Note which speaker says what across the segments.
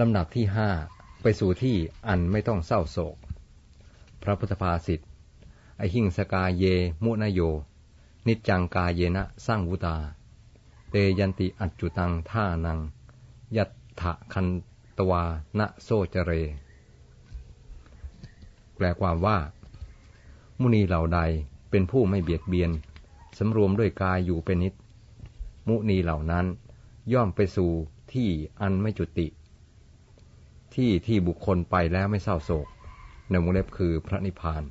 Speaker 1: ลำดับที่ห้าไปสู่ที่อันไม่ต้องเศร้าโศก พระพุทธภาษิตไอหิงสกาเย มุนโย นิจจังกาเยนะสร้างวุตา เตยันติอัจจุตังท่านัง ยัตถะคันตวาณโซเจเร แปลความว่า มุนีเหล่าใดเป็นผู้ไม่เบียดเบียนสำรวมด้วยกายอยู่เป็นนิด มุนีเหล่านั้นย่อมไปสู่ที่อันไม่จุติ ที่ที่บุคคลไปแล้วไม่เศร้าโศก ในวงเล็บคือพระนิพพาน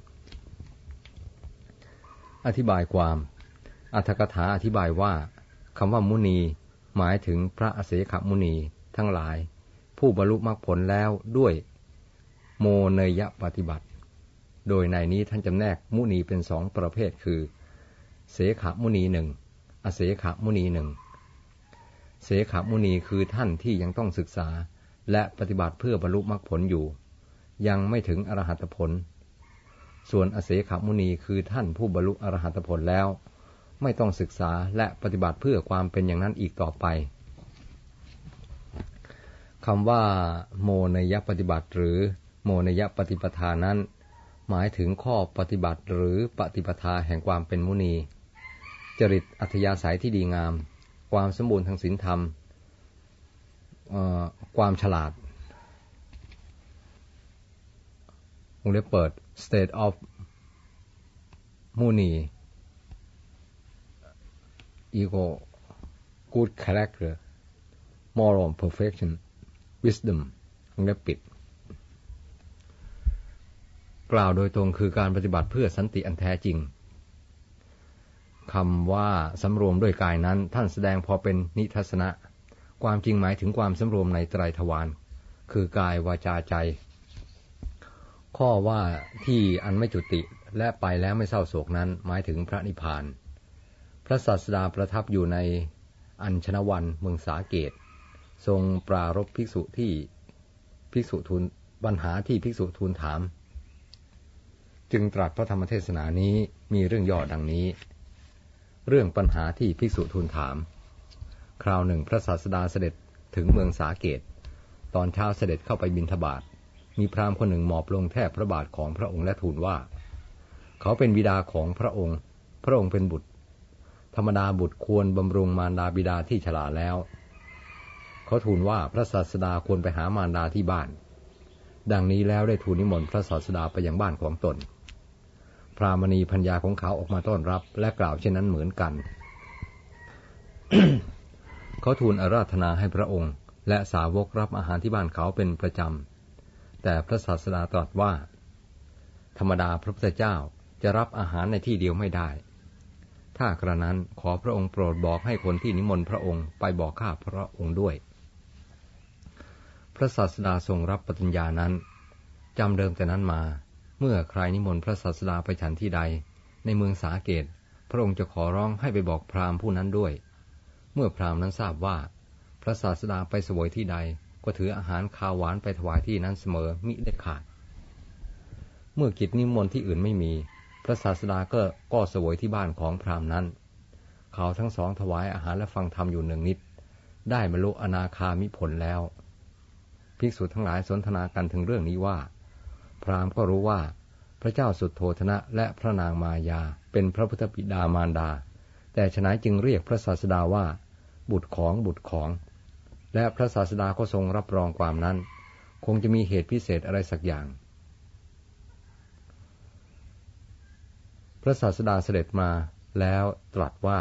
Speaker 1: อธิบายความอัธกถาอธิบายว่าคำว่ามุนี หมายถึงพระอเสขมุนีทั้งหลาย ผู้บรรลุมรรคผลแล้วด้วย โมเนยปฏิบัติ โดยในนี้ท่านจำแนกมุนีเป็นสองประเภทคือ เสขมุนีหนึ่งอเสขมุนีหนึ่งเสขมุนีคือท่านที่ยังต้องศึกษา และปฏิบัติเพื่อบรรลุมรรคผลอยู่ ยังไม่ถึงอรหัตผล ส่วนอเสขมุนีคือท่านผู้บรรลุอรหัตผลแล้ว ไม่ต้องศึกษาและปฏิบัติเพื่อความเป็นอย่างนั้นอีกต่อไปคำว่า โมนยปฏิบัติหรือ โมนยปฏิปทานั้น หมายถึงข้อปฏิบัติหรือปฏิปทาแห่งความเป็นมุนี จริตอัธยาศัยที่ดีงาม ความสมบูรณ์ทางศีลธรรม ความฉลาดวงเล็บเปิด state of muni ego good character moral perfection wisdom วงเล็บปิด กล่าวโดยตรงคือการปฏิบัติเพื่อสันติอันแท้จริงคำว่าสำรวมด้วยกายนั้นท่านแสดงพอเป็นนิทัศนะ ความจริงหมายถึงความสำรวมในไตรทวารคือกายวาจาใจ ข้อว่าที่อันไม่จุติและไปแล้วไม่เศร้าโศกนั้นหมายถึงพระนิพพาน พระศาสดาประทับอยู่ในอัญชนวันเมืองสาเกต ทรงปรารบภิกษุที่ภิกษุทูลปัญหาที่ภิกษุทูลถาม จึงตรัสพระธรรมเทศนานี้มีเรื่องย่อดังนี้ เรื่องปัญหาที่ภิกษุทูลถาม คราวหนึ่งพระศาสดาเสด็จถึงเมืองสาเกต ตอนเช้าเสด็จเข้าไปบินทบาทมีพราหมณ์คนหนึ่งหมอบลงแทบพระบาทของพระองค์และทูลว่า เขาเป็นบิดาของพระองค์ พระองค์เป็นบุตร ธรรมดาบุตรควรบำรุงมารดาบิดาที่ฉลาดแล้ว เขาทูลว่าพระศาสดาควรไปหามารดาที่บ้าน ดังนี้แล้วได้ทูลนิมนต์พระศาสดาไปยังบ้านของตน พรามณีพัญญาของเขาออกมาต้อนรับและกล่าวเช่นนั้นเหมือนกัน เขาทูลอาราธนาให้พระองค์ และสาวกรับอาหารที่บ้านเขาเป็นประจำ แต่พระศาสดาตรัสว่า ธรรมดาพระพุทธเจ้าจะรับอาหารในที่เดียวไม่ได้ ถ้ากระนั้นขอพระองค์โปรดบอกให้คนที่นิมนต์พระองค์ไปบอกข้าพระองค์ด้วย พระศาสดาทรงรับปฏิญญานั้นจำเดิมแต่นั้นมา เมื่อใครนิมนต์พระศาสดาไปฉันที่ใด ในเมืองสาเกต พระองค์จะขอร้องให้ไปบอกพราหมณ์ผู้นั้นด้วย เมื่อพราหมณ์นั้นทราบว่า พระศาสดาไปสวยที่ใด ก็ถืออาหารคาวหวานไปถวายที่นั้นเสมอมิได้ขาด เมื่อกิจนิมนต์ที่อื่นไม่มี พระศาสดาก็ก็สวยที่บ้านของพราหมณ์นั้น เขาทั้งสองถวายอาหารและฟังธรรมอยู่หนึ่งนิด ได้บรรลุอนาคามิผลแล้ว ภิกษุทั้งหลายสนทนากันถึงเรื่องนี้ว่า พราหมณ์ก็รู้ว่าพระเจ้าสุดโทธนะและพระนางมายาเป็นพระพุทธบิดามารดา แต่ฉนัยจึงเรียกพระศาสดาว่า บุตรของบุตรของ และพระศาสดาก็ทรงรับรองความนั้น คงจะมีเหตุพิเศษอะไรสักอย่าง พระศาสดาเสด็จมาแล้วตรัสว่า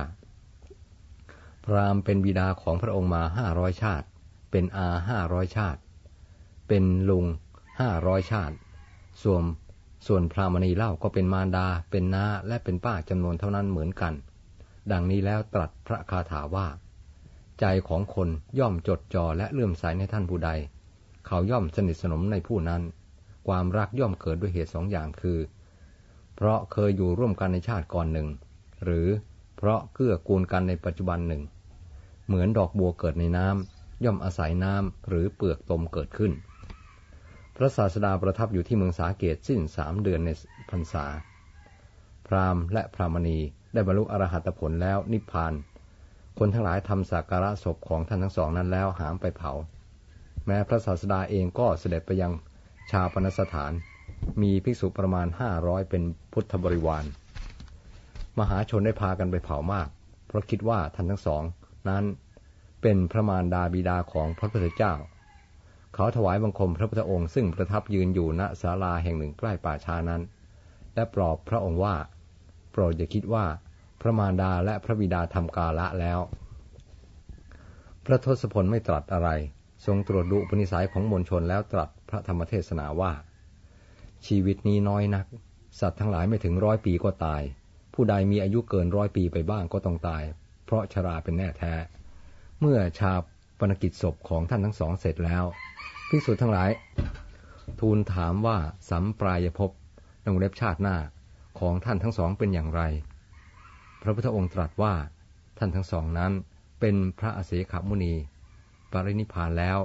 Speaker 1: พราหมณ์เป็นบิดาของพระองค์มาห้าร้อยชาติ เป็นอาห้าร้อยชาติ เป็นลุงห้าร้อยชาติ ส่วนส่วนพรามณีเล่าก็เป็นมารดา เป็นน้า และเป็นป้าจำนวนเท่านั้นเหมือนกัน ดังนี้แล้วตรัสพระคาถาว่า ใจของคนย่อมจดจ่อและเลื่อมใสในท่านผู้ใด เขาย่อมสนิทสนมในผู้นั้น ความรักย่อมเกิดด้วยเหตุสองอย่างคือ เพราะเคยอยู่ร่วมกันในชาติก่อนหนึ่ง หรือเพราะเกื้อกูลกันในปัจจุบันหนึ่ง เหมือนดอกบัวเกิดในน้ำย่อมอาศัยน้ำหรือเปลือกตมเกิดขึ้น พระศาสดาประทับอยู่ที่เมืองสาเกตสิ้นสามเดือนในพรรษา พราหมณ์และพรามณีได้บรรลุอรหัตผลแล้วนิพพาน คนทั้งหลายทำสักการะศพของท่านทั้งสองนั้นแล้วหามไปเผา แม้พระศาสดาเองก็เสด็จไปยังชาปนสถาน มีภิกษุประมาณห้าร้อยเป็นพุทธบริวาร มหาชนได้พากันไปเผามาก เพราะคิดว่าท่านทั้งสอง นั้นเป็นพระมารดาบิดาของพระพุทธเจ้า เขาถวายบังคมพระพุทธองค์ซึ่งประทับยืนอยู่ณศาลาแห่งหนึ่งใกล้ป่าชานั้น และปลอบพระองค์ว่า โปรดอย่าคิดว่า พระมารดาและพระบิดาทำกาละแล้ว พระทศพลไม่ตรัสอะไร ทรงตรวจดูปณิสัยของมวลชนแล้วตรัสพระธรรมเทศนาว่า ชีวิตนี้น้อยนัก สัตว์ทั้งหลายไม่ถึงร้อยปีก็ตาย ผู้ใดมีอายุเกินร้อยปีไปบ้างก็ต้องตาย เพราะชราเป็นแน่แท้ เมื่อชาปนกิจศพของท่านทั้งสองเสร็จแล้วภิกษุทั้งหลาย ทูลถามว่าสัมปรายภพนงเล็บชาติหน้าของท่านทั้งสองเป็นอย่างไร พระพุทธองค์ตรัสว่าท่านทั้งสองนั้นเป็นพระอเสขมุนี ปรินิพานแล้ว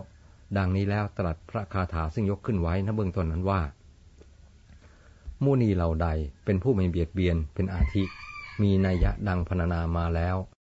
Speaker 1: ดังนี้แล้วตรัสพระคาถาซึ่งยกขึ้นไว้ณเบื้องต้นนั้นว่า มุนีเหล่าใดเป็นผู้ไม่เบียดเบียนเป็นอาทิ มีนัยยะดังพรรณนามาแล้ว